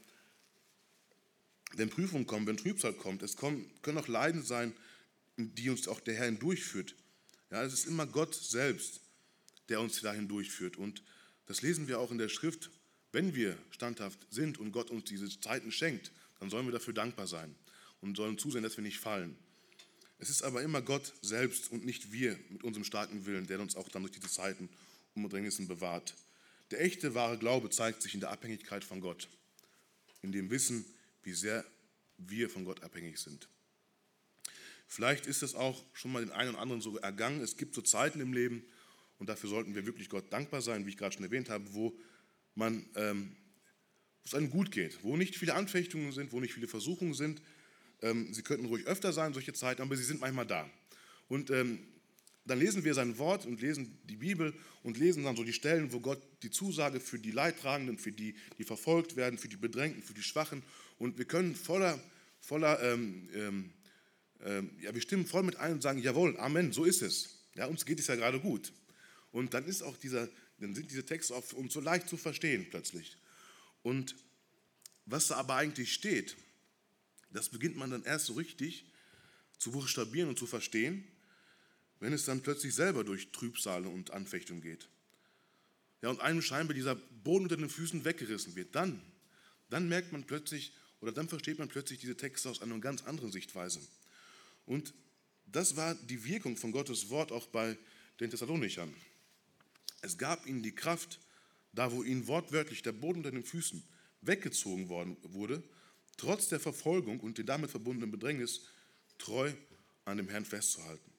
wenn Prüfungen kommen, wenn Trübsal kommt, es kommen, können auch Leiden sein, die uns auch der Herr hindurchführt. Ja, es ist immer Gott selbst, der uns dahin durchführt. Und das lesen wir auch in der Schrift, wenn wir standhaft sind und Gott uns diese Zeiten schenkt, dann sollen wir dafür dankbar sein und sollen zusehen, dass wir nicht fallen. Es ist aber immer Gott selbst und nicht wir mit unserem starken Willen, der uns auch dann durch diese Zeiten und Bedrängnissen bewahrt. Der echte, wahre Glaube zeigt sich in der Abhängigkeit von Gott, in dem Wissen, wie sehr wir von Gott abhängig sind. Vielleicht ist es auch schon mal den einen oder anderen so ergangen. Es gibt so Zeiten im Leben, und dafür sollten wir wirklich Gott dankbar sein, wie ich gerade schon erwähnt habe, wo man, ähm, wo es einem gut geht, wo nicht viele Anfechtungen sind, wo nicht viele Versuchungen sind. Ähm, sie könnten ruhig öfter sein, solche Zeiten, aber sie sind manchmal da. Und ähm, dann lesen wir sein Wort und lesen die Bibel und lesen dann so die Stellen, wo Gott die Zusage für die Leidtragenden, für die, die verfolgt werden, für die Bedrängten, für die Schwachen. Und wir können voller, voller ähm, ähm, ähm, ja, wir stimmen voll mit ein und sagen, jawohl, Amen, so ist es. Ja, uns geht es ja gerade gut. Und dann ist auch dieser, dann sind diese Texte auch für uns so leicht zu verstehen plötzlich. Und was da aber eigentlich steht, das beginnt man dann erst so richtig zu buchstabieren und zu verstehen, wenn es dann plötzlich selber durch Trübsale und Anfechtung geht. Ja, und einem scheinbar dieser Boden unter den Füßen weggerissen wird, dann, dann merkt man plötzlich oder dann versteht man plötzlich diese Texte aus einer ganz anderen Sichtweise. Und das war die Wirkung von Gottes Wort auch bei den Thessalonichern. Es gab ihnen die Kraft, da wo ihnen wortwörtlich der Boden unter den Füßen weggezogen worden wurde, trotz der Verfolgung und den damit verbundenen Bedrängnis treu an dem Herrn festzuhalten.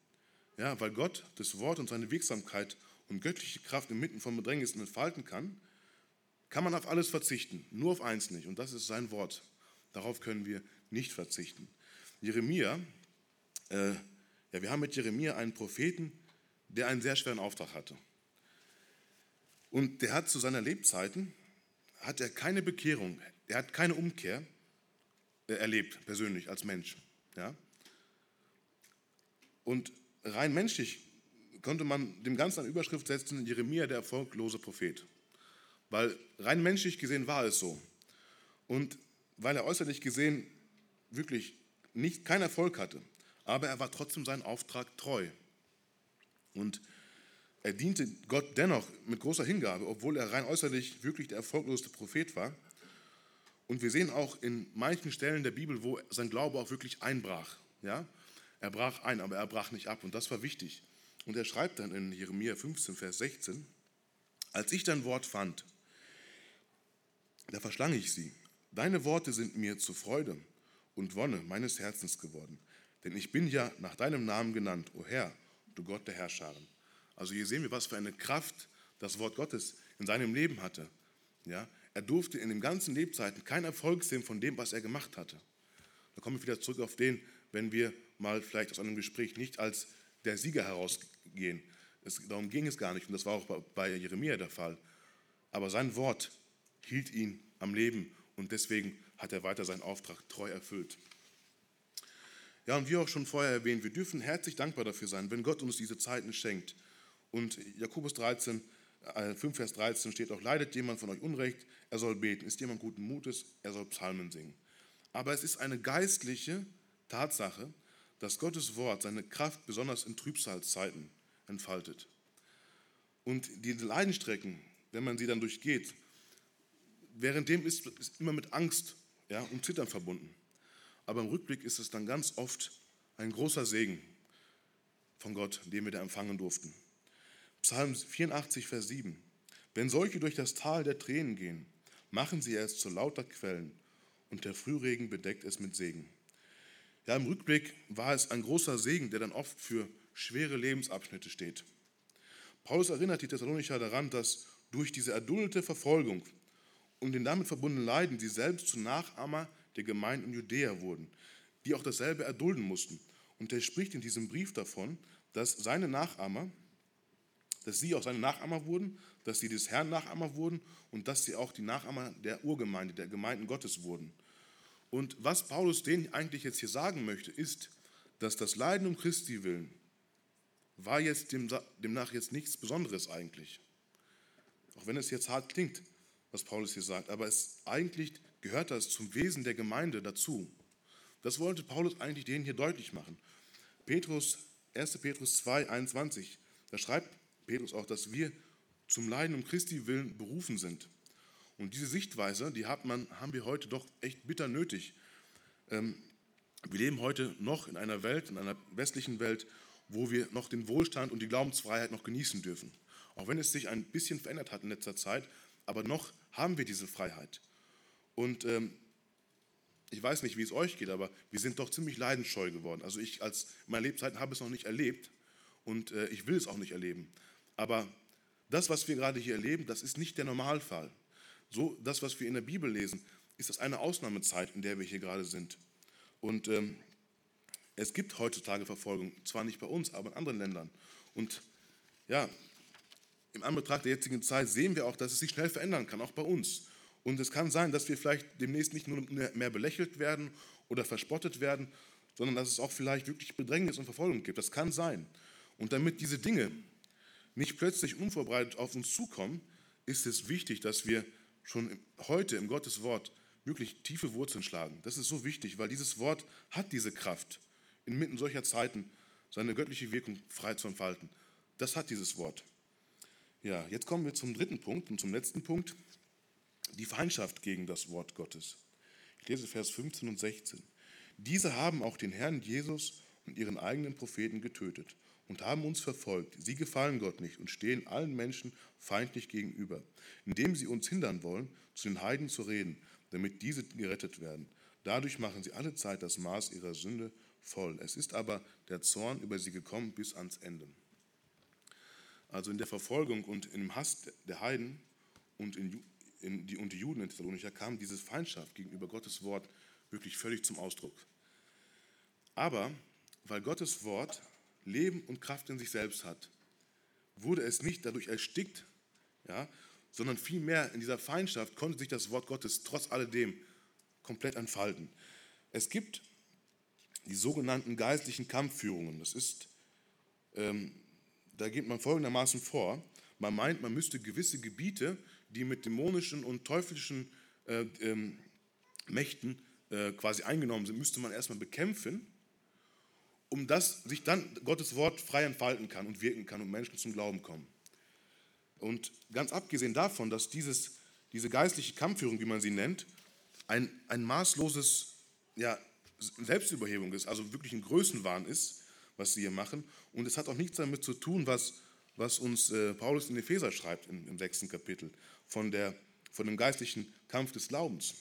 Ja, weil Gott das Wort und seine Wirksamkeit und göttliche Kraft inmitten von Bedrängnissen entfalten kann, kann man auf alles verzichten, nur auf eins nicht, und das ist sein Wort. Darauf können wir nicht verzichten. Jeremia, äh, ja, wir haben mit Jeremia einen Propheten, der einen sehr schweren Auftrag hatte. Und der hat zu seiner Lebzeiten, hat er keine Bekehrung, er hat keine Umkehr erlebt, persönlich, als Mensch. Ja? Und rein menschlich konnte man dem Ganzen eine Überschrift setzen, Jeremia, der erfolglose Prophet. Weil rein menschlich gesehen war es so. Und weil er äußerlich gesehen wirklich nicht, keinen Erfolg hatte, aber er war trotzdem seinem Auftrag treu. Und er diente Gott dennoch mit großer Hingabe, obwohl er rein äußerlich wirklich der erfolgloseste Prophet war. Und wir sehen auch in manchen Stellen der Bibel, wo sein Glaube auch wirklich einbrach. Ja? Er brach ein, aber er brach nicht ab und das war wichtig. Und er schreibt dann in Jeremia 15, Vers 16, als ich dein Wort fand, da verschlang ich sie. Deine Worte sind mir zur Freude und Wonne meines Herzens geworden. Denn ich bin ja nach deinem Namen genannt, o Herr, du Gott der Herrscharen. Also hier sehen wir, was für eine Kraft das Wort Gottes in seinem Leben hatte. Ja, er durfte in den ganzen Lebzeiten keinen Erfolg sehen von dem, was er gemacht hatte. Da komme ich wieder zurück auf den, wenn wir mal vielleicht aus einem Gespräch nicht als der Sieger herausgehen. Es, darum ging es gar nicht und das war auch bei, bei Jeremia der Fall. Aber sein Wort hielt ihn am Leben und deswegen hat er weiter seinen Auftrag treu erfüllt. Ja, und wie auch schon vorher erwähnt, wir dürfen herzlich dankbar dafür sein, wenn Gott uns diese Zeiten schenkt. Und Jakobus 13, 5 äh, Vers 13 steht auch, leidet jemand von euch Unrecht, er soll beten, ist jemand guten Mutes, er soll Psalmen singen. Aber es ist eine geistliche Tatsache, dass Gottes Wort seine Kraft besonders in Trübsalzeiten entfaltet. Und diese Leidenstrecken, wenn man sie dann durchgeht, währenddem ist, ist immer mit Angst ja, und Zittern verbunden. Aber im Rückblick ist es dann ganz oft ein großer Segen von Gott, den wir da empfangen durften. Psalm 84, Vers 7. Wenn solche durch das Tal der Tränen gehen, machen sie es zu lauter Quellen und der Frühregen bedeckt es mit Segen. Ja, im Rückblick war es ein großer Segen, der dann oft für schwere Lebensabschnitte steht. Paulus erinnert die Thessalonicher daran, dass durch diese erduldete Verfolgung und den damit verbundenen Leiden sie selbst zu Nachahmer der Gemeinden in Judäa wurden, die auch dasselbe erdulden mussten. Und er spricht in diesem Brief davon, dass seine Nachahmer, dass sie auch seine Nachahmer wurden, dass sie des Herrn Nachahmer wurden und dass sie auch die Nachahmer der Urgemeinde, der Gemeinden Gottes wurden. Und was Paulus denen eigentlich jetzt hier sagen möchte, ist, dass das Leiden um Christi willen war jetzt demnach jetzt nichts Besonderes eigentlich. Auch wenn es jetzt hart klingt, was Paulus hier sagt, aber es eigentlich gehört das zum Wesen der Gemeinde dazu. Das wollte Paulus eigentlich denen hier deutlich machen. Petrus, 1. Petrus 2, 21, da schreibt Petrus auch, dass wir zum Leiden um Christi willen berufen sind. Und diese Sichtweise, die hat man, haben wir heute doch echt bitter nötig. Ähm, wir leben heute noch in einer Welt, in einer westlichen Welt, wo wir noch den Wohlstand und die Glaubensfreiheit noch genießen dürfen. Auch wenn es sich ein bisschen verändert hat in letzter Zeit, aber noch haben wir diese Freiheit. Und ähm, ich weiß nicht, wie es euch geht, aber wir sind doch ziemlich leidensscheu geworden. Also ich als meine Lebzeiten habe es noch nicht erlebt und äh, ich will es auch nicht erleben. Aber das, was wir gerade hier erleben, das ist nicht der Normalfall. So, das, was wir in der Bibel lesen, ist das eine Ausnahmezeit, in der wir hier gerade sind. Und ähm, es gibt heutzutage Verfolgung, zwar nicht bei uns, aber in anderen Ländern. Und ja, im Anbetracht der jetzigen Zeit sehen wir auch, dass es sich schnell verändern kann, auch bei uns. Und es kann sein, dass wir vielleicht demnächst nicht nur mehr belächelt werden oder verspottet werden, sondern dass es auch vielleicht wirklich Bedrängnis und Verfolgung gibt. Das kann sein. Und damit diese Dinge nicht plötzlich unvorbereitet auf uns zukommen, ist es wichtig, dass wir schon heute im Gottes Wort wirklich tiefe Wurzeln schlagen. Das ist so wichtig, weil dieses Wort hat diese Kraft, inmitten solcher Zeiten seine göttliche Wirkung frei zu entfalten. Das hat dieses Wort. Ja, jetzt kommen wir zum dritten Punkt und zum letzten Punkt die Feindschaft gegen das Wort Gottes. Ich lese Vers 15 und 16. Diese haben auch den Herrn Jesus und ihren eigenen Propheten getötet und haben uns verfolgt. Sie gefallen Gott nicht und stehen allen Menschen feindlich gegenüber, indem sie uns hindern wollen, zu den Heiden zu reden, damit diese gerettet werden. Dadurch machen sie alle Zeit das Maß ihrer Sünde voll. Es ist aber der Zorn über sie gekommen bis ans Ende. Also in der Verfolgung und im Hass der Heiden und in in die, und die Juden in Thessalonica kam diese Feindschaft gegenüber Gottes Wort wirklich völlig zum Ausdruck. Aber weil Gottes Wort Leben und Kraft in sich selbst hat, wurde es nicht dadurch erstickt, ja, sondern vielmehr in dieser Feindschaft konnte sich das Wort Gottes trotz alledem komplett entfalten. Es gibt die sogenannten geistlichen Kampfführungen. Das ist, ähm, da geht man folgendermaßen vor. Man meint, man müsste gewisse Gebiete die mit dämonischen und teuflischen äh, ähm, Mächten äh, quasi eingenommen sind, müsste man erstmal bekämpfen, um dass sich dann Gottes Wort frei entfalten kann und wirken kann und Menschen zum Glauben kommen. Und ganz abgesehen davon, dass dieses, diese geistliche Kampfführung, wie man sie nennt, ein, ein maßloses ja, Selbstüberhebung ist, also wirklich ein Größenwahn ist, was sie hier machen. Und es hat auch nichts damit zu tun, was, was uns äh, Paulus in Epheser schreibt im, im sechsten Kapitel von, der, von dem geistlichen Kampf des Glaubens.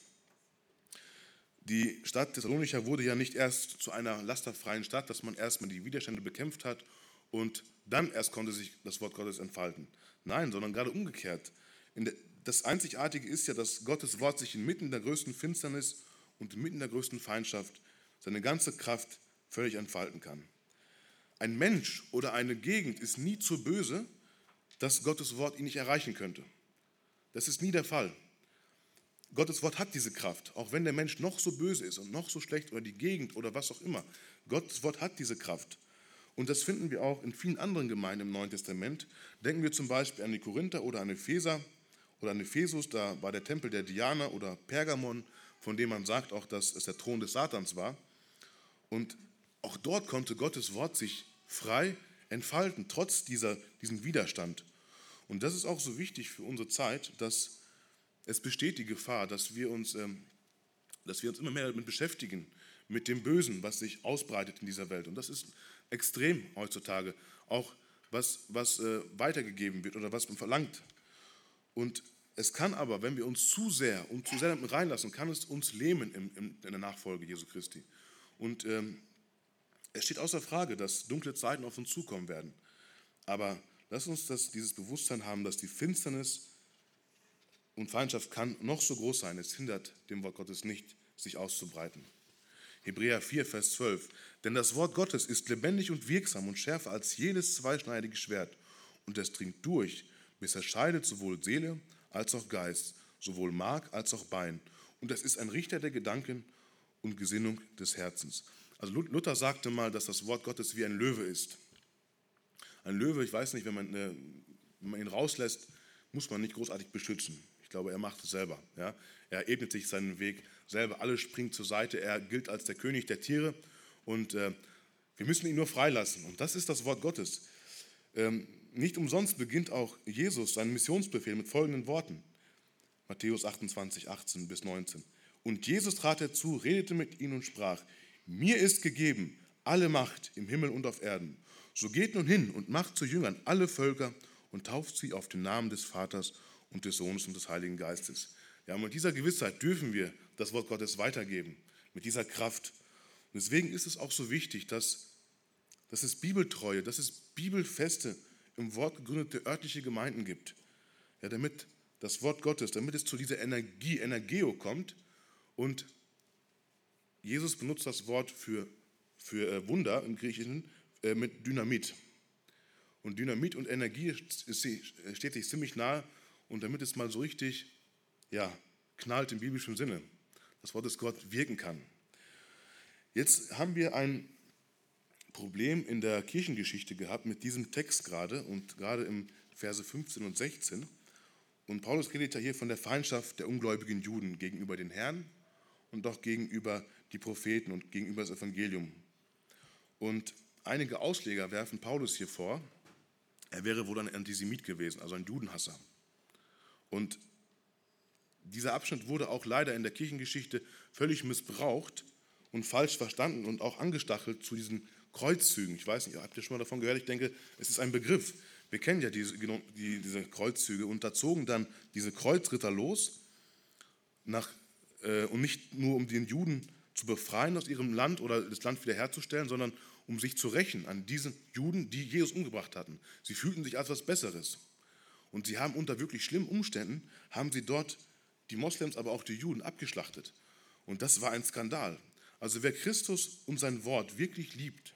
Die Stadt Thessalonica wurde ja nicht erst zu einer lasterfreien Stadt, dass man erstmal die Widerstände bekämpft hat und dann erst konnte sich das Wort Gottes entfalten. Nein, sondern gerade umgekehrt. das Einzigartige ist ja, dass Gottes Wort sich inmitten der größten Finsternis und inmitten der größten Feindschaft seine ganze Kraft völlig entfalten kann. Ein Mensch oder eine Gegend ist nie zu böse, dass Gottes Wort ihn nicht erreichen könnte. Das ist nie der Fall. Gottes Wort hat diese Kraft, auch wenn der Mensch noch so böse ist und noch so schlecht oder die Gegend oder was auch immer. Gottes Wort hat diese Kraft. Und das finden wir auch in vielen anderen Gemeinden im Neuen Testament. Denken wir zum Beispiel an die Korinther oder an Epheser oder an Ephesus, da war der Tempel der Diana oder Pergamon, von dem man sagt auch, dass es der Thron des Satans war. Und auch dort konnte Gottes Wort sich frei entfalten, trotz dieser, diesem Widerstand. Und das ist auch so wichtig für unsere Zeit, dass es besteht die Gefahr, dass wir uns, ähm, dass wir uns immer mehr damit beschäftigen, mit dem Bösen, was sich ausbreitet in dieser Welt. Und das ist extrem heutzutage, auch was, was äh, weitergegeben wird oder was man verlangt. Und es kann aber, wenn wir uns zu sehr und zu sehr damit reinlassen, kann es uns lähmen in, der Nachfolge Jesu Christi. Und ähm, es steht außer Frage, dass dunkle Zeiten auf uns zukommen werden. Aber Lass uns das, dieses Bewusstsein haben, dass die Finsternis und Feindschaft kann noch so groß sein. Es hindert dem Wort Gottes nicht, sich auszubreiten. Hebräer 4, Vers 12. Denn das Wort Gottes ist lebendig und wirksam und schärfer als jedes zweischneidige Schwert. Und es dringt durch, bis er scheidet sowohl Seele als auch Geist, sowohl Mark als auch Bein. Und es ist ein Richter der Gedanken und Gesinnung des Herzens. Also Luther sagte mal, dass das Wort Gottes wie ein Löwe ist. Ein Löwe, ich weiß nicht, wenn man, äh, wenn man ihn rauslässt, muss man nicht großartig beschützen. Ich glaube, er macht es selber. Ja? Er ebnet sich seinen Weg selber. Alles springt zur Seite. Er gilt als der König der Tiere. Und äh, wir müssen ihn nur freilassen. Und das ist das Wort Gottes. Ähm, nicht umsonst beginnt auch Jesus seinen Missionsbefehl mit folgenden Worten. Matthäus 28, 18 bis 19. Und Jesus trat herzu, redete mit ihnen und sprach, mir ist gegeben alle Macht im Himmel und auf Erden. So geht nun hin und macht zu Jüngern alle Völker und tauft sie auf den Namen des Vaters und des Sohnes und des Heiligen Geistes. Ja, mit dieser Gewissheit dürfen wir das Wort Gottes weitergeben. mit dieser Kraft. Und deswegen ist es auch so wichtig, dass, dass es Bibeltreue, dass es Bibelfeste im Wort gegründete örtliche Gemeinden gibt. Ja, damit das Wort Gottes, damit es zu dieser Energie, Energeo kommt. Und Jesus benutzt das Wort für, für äh, Wunder im Griechischen äh, mit Dynamit. Und Dynamit und Energie steht sich ziemlich nahe. Und damit es mal so richtig ja, knallt im biblischen Sinne, das Wort des Gott wirken kann. Jetzt haben wir ein Problem in der Kirchengeschichte gehabt mit diesem Text gerade und gerade im Verse 15 und 16. Und Paulus redet ja hier von der Feindschaft der ungläubigen Juden gegenüber den Herrn und auch gegenüber die Propheten und gegenüber das Evangelium. Und einige Ausleger werfen Paulus hier vor, er wäre wohl ein Antisemit gewesen, also ein Judenhasser. Und dieser Abschnitt wurde auch leider in der Kirchengeschichte völlig missbraucht und falsch verstanden und auch angestachelt zu diesen Kreuzzügen. Ich weiß nicht, habt ihr schon mal davon gehört? Ich denke, es ist ein Begriff. Wir kennen ja diese, die, diese Kreuzzüge und da zogen dann diese Kreuzritter los, nach, äh, und nicht nur um den Juden zu befreien aus ihrem Land oder das Land wiederherzustellen, sondern um sich zu rächen an diesen Juden, die Jesus umgebracht hatten. Sie fühlten sich als etwas Besseres. Und sie haben unter wirklich schlimmen Umständen, haben sie dort die Moslems, aber auch die Juden abgeschlachtet. Und das war ein Skandal. Also wer Christus und sein Wort wirklich liebt,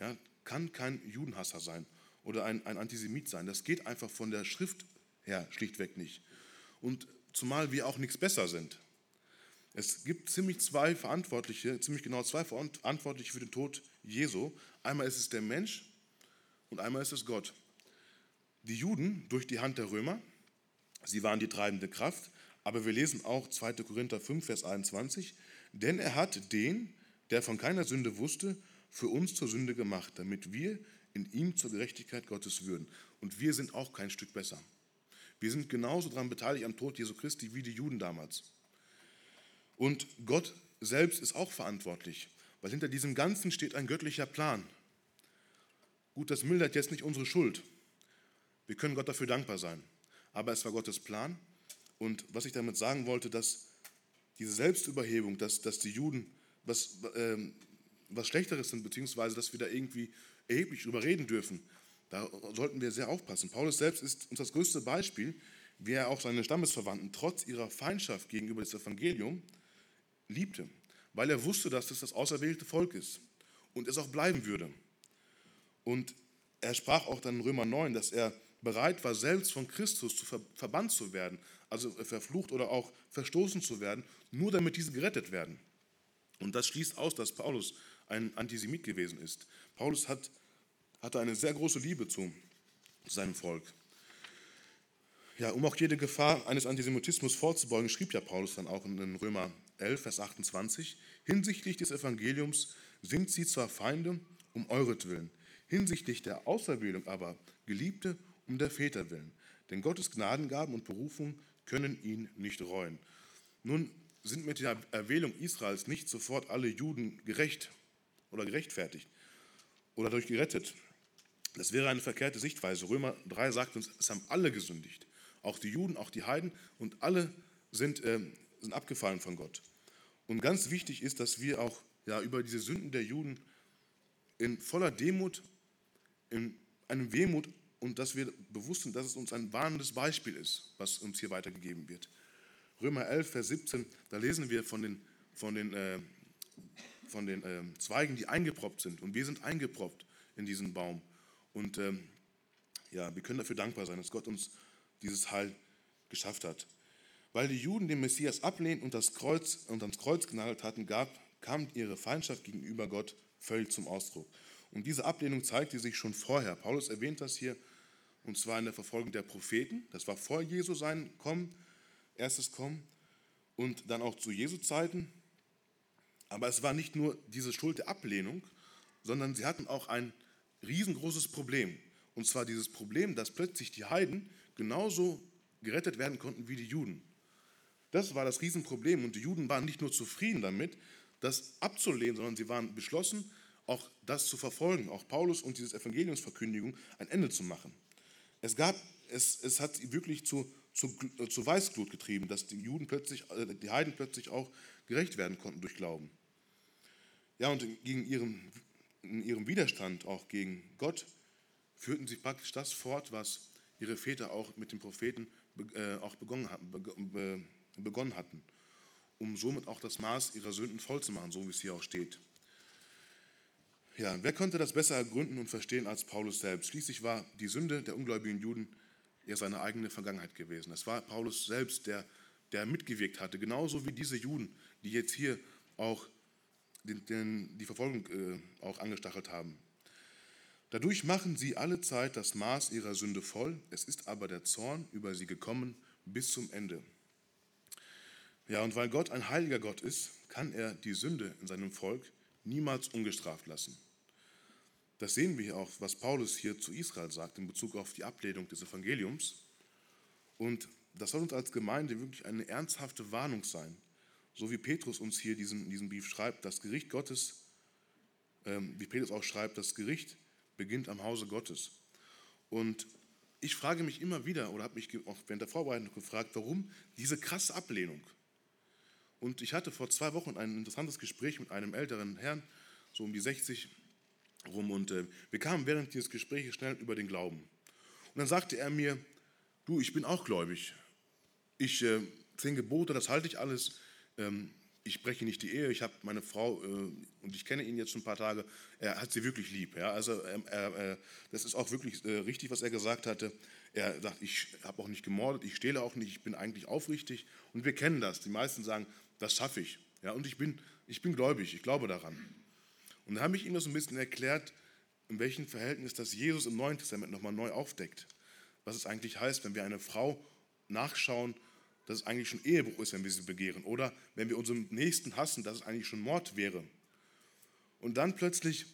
ja, kann kein Judenhasser sein oder ein, ein Antisemit sein. Das geht einfach von der Schrift her schlichtweg nicht. Und zumal wir auch nichts besser sind. Es gibt ziemlich zwei Verantwortliche, ziemlich genau zwei Verantwortliche für den Tod Jesu. Einmal ist es der Mensch und einmal ist es Gott. Die Juden durch die Hand der Römer, sie waren die treibende Kraft, aber wir lesen auch 2. Korinther 5, Vers 21, denn er hat den, der von keiner Sünde wusste, für uns zur Sünde gemacht, damit wir in ihm zur Gerechtigkeit Gottes würden. Und wir sind auch kein Stück besser. Wir sind genauso daran beteiligt am Tod Jesu Christi wie die Juden damals. Und Gott selbst ist auch verantwortlich, weil hinter diesem Ganzen steht ein göttlicher Plan. Gut, das mildert jetzt nicht unsere Schuld. Wir können Gott dafür dankbar sein. Aber es war Gottes Plan. Und was ich damit sagen wollte, dass diese Selbstüberhebung, dass, dass die Juden was, ähm, was Schlechteres sind, beziehungsweise dass wir da irgendwie erheblich drüber reden dürfen, da sollten wir sehr aufpassen. Paulus selbst ist uns das größte Beispiel, wie er auch seine Stammesverwandten trotz ihrer Feindschaft gegenüber das Evangelium liebte, weil er wusste, dass es das auserwählte Volk ist und es auch bleiben würde. Und er sprach auch dann in Römer 9, dass er bereit war, selbst von Christus zu ver verbannt zu werden, also verflucht oder auch verstoßen zu werden, nur damit diese gerettet werden. Und das schließt aus, dass Paulus ein Antisemit gewesen ist. Paulus hat, hatte eine sehr große Liebe zu seinem Volk. Ja, um auch jede Gefahr eines Antisemitismus vorzubeugen, schrieb ja Paulus dann auch in Römer 11, Vers 28, hinsichtlich des Evangeliums sind sie zwar Feinde um euretwillen, hinsichtlich der Auserwählung aber Geliebte um der Väter willen. Denn Gottes Gnadengaben und Berufung können ihn nicht reuen. Nun sind mit der Erwählung Israels nicht sofort alle Juden gerecht oder gerechtfertigt oder dadurch gerettet. Das wäre eine verkehrte Sichtweise. Römer 3 sagt uns, es haben alle gesündigt. Auch die Juden, auch die Heiden und alle sind, äh, sind abgefallen von Gott. Und ganz wichtig ist, dass wir auch ja, über diese Sünden der Juden in voller Demut, in einem Wehmut und dass wir bewusst sind, dass es uns ein warnendes Beispiel ist, was uns hier weitergegeben wird. Römer 11, Vers 17, da lesen wir von den, von den, äh, von den äh, Zweigen, die eingeproppt sind. Und wir sind eingeproppt in diesen Baum. Und ähm, ja, wir können dafür dankbar sein, dass Gott uns dieses Heil geschafft hat. Weil die Juden den Messias ablehnten und das Kreuz und ans Kreuz genagelt hatten, gab, kam ihre Feindschaft gegenüber Gott völlig zum Ausdruck. Und diese Ablehnung zeigte sich schon vorher. Paulus erwähnt das hier, und zwar in der Verfolgung der Propheten. Das war vor Jesu sein Kommen, erstes Kommen, und dann auch zu Jesu Zeiten. Aber es war nicht nur diese Schuld der Ablehnung, sondern sie hatten auch ein riesengroßes Problem. Und zwar dieses Problem, dass plötzlich die Heiden genauso gerettet werden konnten wie die Juden. Das war das Riesenproblem. Und die Juden waren nicht nur zufrieden damit, das abzulehnen, sondern sie waren beschlossen, auch das zu verfolgen, auch Paulus und diese Evangeliumsverkündigung ein Ende zu machen. Es, gab, es, es hat wirklich zu, zu, zu Weißglut getrieben, dass die Juden plötzlich, äh, die Heiden plötzlich auch gerecht werden konnten durch Glauben. Ja, und gegen ihren, in ihrem Widerstand auch gegen Gott führten sie praktisch das fort, was ihre Väter auch mit den Propheten äh, auch begonnen hatten, begonnen hatten, um somit auch das Maß ihrer Sünden voll zu machen, so wie es hier auch steht. Ja, wer könnte das besser ergründen und verstehen als Paulus selbst? Schließlich war die Sünde der ungläubigen Juden ja seine eigene Vergangenheit gewesen. Es war Paulus selbst, der, der mitgewirkt hatte, genauso wie diese Juden, die jetzt hier auch den, den, die Verfolgung äh, auch angestachelt haben. Dadurch machen sie alle Zeit das Maß ihrer Sünde voll, es ist aber der Zorn über sie gekommen bis zum Ende. Ja, und weil Gott ein heiliger Gott ist, kann er die Sünde in seinem Volk niemals ungestraft lassen. Das sehen wir auch, was Paulus hier zu Israel sagt in Bezug auf die Ablehnung des Evangeliums. Und das soll uns als Gemeinde wirklich eine ernsthafte Warnung sein. So wie Petrus uns hier diesen, diesen Brief schreibt, das Gericht Gottes, ähm, wie Petrus auch schreibt, das Gericht beginnt am Hause Gottes. Und ich frage mich immer wieder oder habe mich auch während der Vorbereitung gefragt, warum diese krasse Ablehnung. Und ich hatte vor zwei Wochen ein interessantes Gespräch mit einem älteren Herrn, so um die 60 rum, und äh, wir kamen während dieses Gesprächs schnell über den Glauben. Und dann sagte er mir, du, ich bin auch gläubig. Ich, äh, zehn Gebote, das halte ich alles. Ähm, ich breche nicht die Ehe, ich habe meine Frau, äh, und ich kenne ihn jetzt schon ein paar Tage, er hat sie wirklich lieb. Ja? Also ähm, äh, das ist auch wirklich äh, richtig, was er gesagt hatte. Er sagt, ich habe auch nicht gemordet, ich stehle auch nicht, ich bin eigentlich aufrichtig. Und wir kennen das. Die meisten sagen, das schaffe ich. Ja? Und ich bin, ich bin gläubig, ich glaube daran. Und dann habe ich ihm das ein bisschen erklärt, in welchem Verhältnis das Jesus im Neuen Testament nochmal neu aufdeckt. Was es eigentlich heißt, wenn wir eine Frau nachschauen, dass es eigentlich schon Ehebruch ist, wenn wir sie begehren. Oder wenn wir unseren Nächsten hassen, dass es eigentlich schon Mord wäre. Und dann plötzlich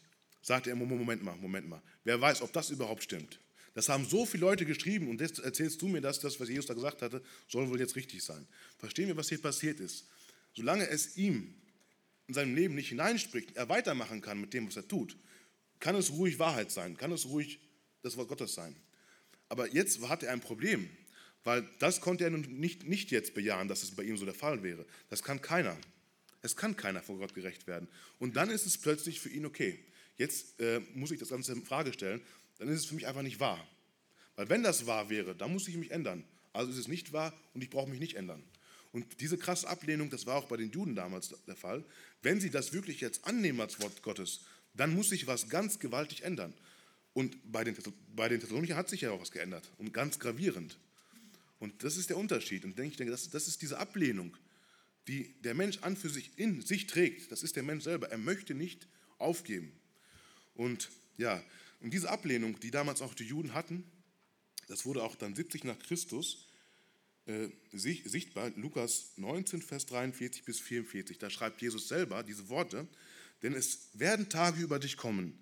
sagt er, Moment mal, Moment mal, wer weiß, ob das überhaupt stimmt. Das haben so viele Leute geschrieben und jetzt erzählst du mir, dass das, was Jesus da gesagt hatte, soll wohl jetzt richtig sein. Verstehen wir, was hier passiert ist? Solange es ihm in seinem Leben nicht hineinspricht, er weitermachen kann mit dem, was er tut, kann es ruhig Wahrheit sein, kann es ruhig das Wort Gottes sein. Aber jetzt hat er ein Problem. Weil das konnte er nun nicht, nicht jetzt bejahen, dass es bei ihm so der Fall wäre. Das kann keiner. Es kann keiner vor Gott gerecht werden. Und dann ist es plötzlich für ihn okay. Jetzt äh, muss ich das Ganze in Frage stellen. Dann ist es für mich einfach nicht wahr. Weil wenn das wahr wäre, dann muss ich mich ändern. Also ist es nicht wahr und ich brauche mich nicht ändern. Und diese krasse Ablehnung, das war auch bei den Juden damals der Fall. Wenn sie das wirklich jetzt annehmen als Wort Gottes, dann muss sich was ganz gewaltig ändern. Und bei den, bei den Thessalonicher hat sich ja auch was geändert und ganz gravierend. Und das ist der Unterschied. Und ich denke, das, das ist diese Ablehnung, die der Mensch an für sich in sich trägt. Das ist der Mensch selber. Er möchte nicht aufgeben. Und ja, und diese Ablehnung, die damals auch die Juden hatten, das wurde auch dann 70 nach Christus äh, sichtbar. Lukas 19, Vers 43 bis 44. Da schreibt Jesus selber diese Worte. Denn es werden Tage über dich kommen,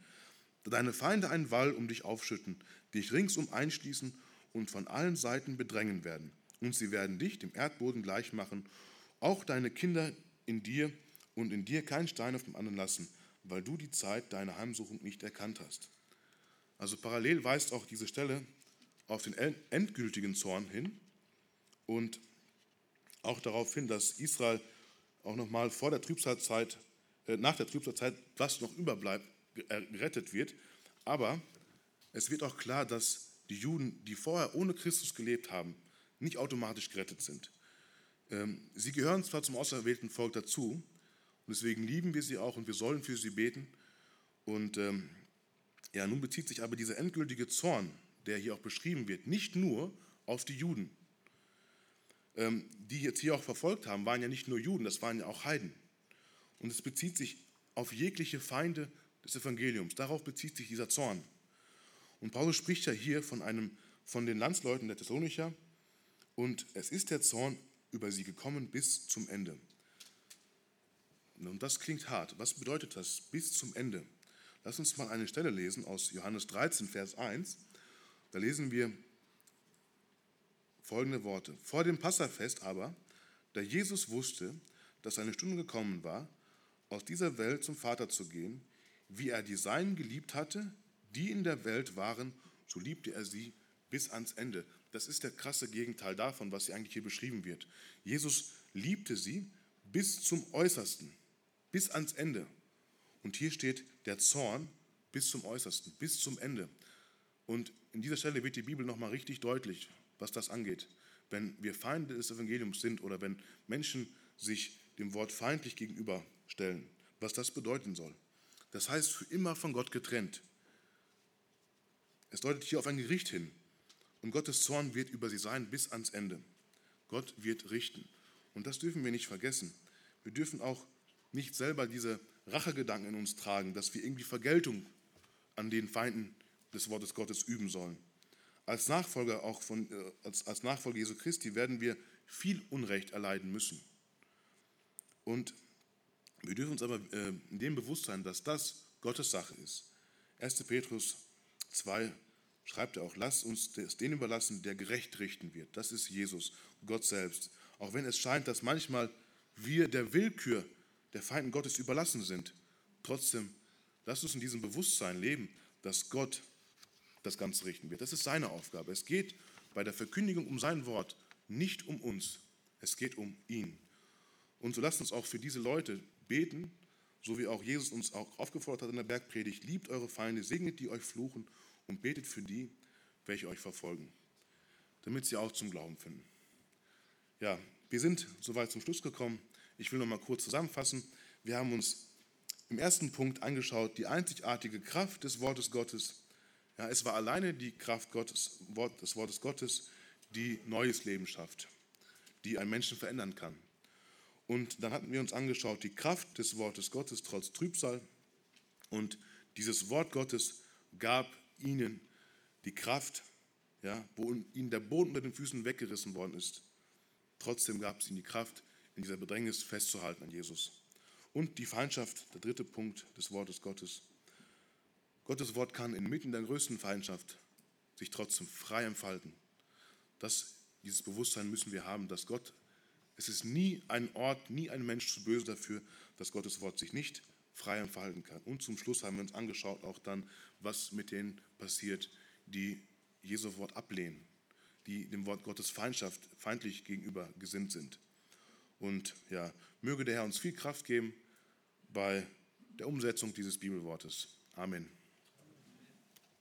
da deine Feinde einen Wall um dich aufschütten, dich ringsum einschließen und von allen Seiten bedrängen werden. Und sie werden dich dem Erdboden gleich machen, auch deine Kinder in dir und in dir keinen Stein auf dem anderen lassen, weil du die Zeit deiner Heimsuchung nicht erkannt hast. Also parallel weist auch diese Stelle auf den endgültigen Zorn hin und auch darauf hin, dass Israel auch nochmal vor der Trübsalzeit, äh, nach der Trübsalzeit, was noch überbleibt, gerettet wird. Aber es wird auch klar, dass die Juden, die vorher ohne Christus gelebt haben, nicht automatisch gerettet sind. Ähm, sie gehören zwar zum auserwählten Volk dazu, und deswegen lieben wir sie auch und wir sollen für sie beten. Und ähm, ja, nun bezieht sich aber dieser endgültige Zorn, der hier auch beschrieben wird, nicht nur auf die Juden. Ähm, die jetzt hier auch verfolgt haben, waren ja nicht nur Juden, das waren ja auch Heiden. Und es bezieht sich auf jegliche Feinde des Evangeliums. Darauf bezieht sich dieser Zorn. Und Paulus spricht ja hier von, einem, von den Landsleuten der Thessalonicher und es ist der Zorn über sie gekommen bis zum Ende. Und das klingt hart. Was bedeutet das bis zum Ende? Lass uns mal eine Stelle lesen aus Johannes 13, Vers 1. Da lesen wir folgende Worte. Vor dem Passafest aber, da Jesus wusste, dass seine Stunde gekommen war, aus dieser Welt zum Vater zu gehen, wie er die Seinen geliebt hatte, die in der Welt waren, so liebte er sie bis ans Ende. das ist der krasse Gegenteil davon, was hier eigentlich hier beschrieben wird. Jesus liebte sie bis zum Äußersten, bis ans Ende. Und hier steht der Zorn bis zum Äußersten, bis zum Ende. Und in dieser Stelle wird die Bibel nochmal richtig deutlich, was das angeht. Wenn wir Feinde des Evangeliums sind oder wenn Menschen sich dem Wort feindlich gegenüberstellen, was das bedeuten soll. Das heißt, für immer von Gott getrennt. Es deutet hier auf ein Gericht hin. Und Gottes Zorn wird über sie sein bis ans Ende. Gott wird richten. Und das dürfen wir nicht vergessen. Wir dürfen auch nicht selber diese Rachegedanken in uns tragen, dass wir irgendwie Vergeltung an den Feinden des Wortes Gottes üben sollen. Als Nachfolger auch von, äh, als, als Nachfolger Jesu Christi werden wir viel Unrecht erleiden müssen. Und wir dürfen uns aber äh, in dem Bewusstsein, dass das Gottes Sache ist. 1. Petrus 2 schreibt er auch, lasst uns es den überlassen, der gerecht richten wird. Das ist Jesus, Gott selbst. Auch wenn es scheint, dass manchmal wir der Willkür der Feinden Gottes überlassen sind, trotzdem lasst uns in diesem Bewusstsein leben, dass Gott das Ganze richten wird. Das ist seine Aufgabe. Es geht bei der Verkündigung um sein Wort nicht um uns, es geht um ihn. Und so lasst uns auch für diese Leute beten, so wie auch Jesus uns auch aufgefordert hat in der Bergpredigt, liebt eure Feinde, segnet die euch fluchen und betet für die, welche euch verfolgen, damit sie auch zum Glauben finden. Ja, wir sind soweit zum Schluss gekommen. Ich will noch mal kurz zusammenfassen. Wir haben uns im ersten Punkt angeschaut, die einzigartige Kraft des Wortes Gottes. Ja, es war alleine die Kraft Gottes, des Wortes Gottes, die neues Leben schafft, die einen Menschen verändern kann. Und dann hatten wir uns angeschaut, die Kraft des Wortes Gottes trotz Trübsal. Und dieses Wort Gottes gab ihnen die Kraft, ja, wo ihnen der Boden unter den Füßen weggerissen worden ist. Trotzdem gab es ihnen die Kraft, in dieser Bedrängnis festzuhalten an Jesus. Und die Feindschaft, der dritte Punkt des Wortes Gottes. Gottes Wort kann inmitten der größten Feindschaft sich trotzdem frei entfalten. Das, dieses Bewusstsein müssen wir haben, dass Gott, es ist nie ein Ort, nie ein Mensch zu böse dafür, dass Gottes Wort sich nicht frei entfalten kann. Und zum Schluss haben wir uns angeschaut auch dann, was mit denen passiert, die Jesu Wort ablehnen, die dem Wort Gottes Feindschaft, feindlich gegenüber gesinnt sind. Und ja, möge der Herr uns viel Kraft geben bei der Umsetzung dieses Bibelwortes. Amen.